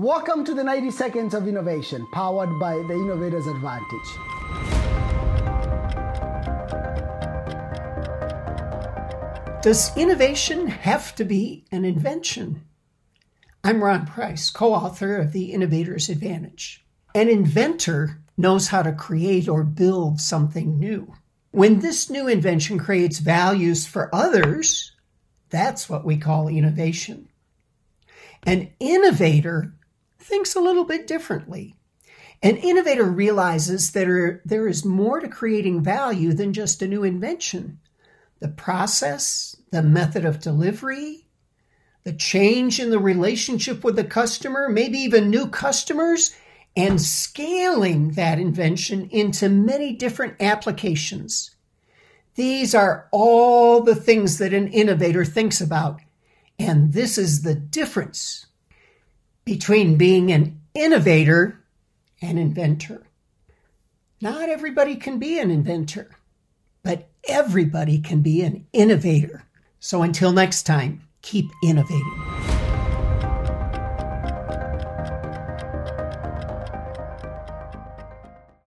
Welcome to the 90 Seconds of Innovation, powered by the Innovator's Advantage. Does innovation have to be an invention? I'm Ron Price, co author of The Innovator's Advantage. An inventor knows how to create or build something new. When this new invention creates values for others, that's what we call innovation. An innovator thinks a little bit differently. An innovator realizes that er, there is more to creating value than just a new invention. The process, the method of delivery, the change in the relationship with the customer, maybe even new customers, and scaling that invention into many different applications. These are all the things that an innovator thinks about. And this is the difference between being an innovator and inventor. Not everybody can be an inventor, but everybody can be an innovator. So until next time, keep innovating.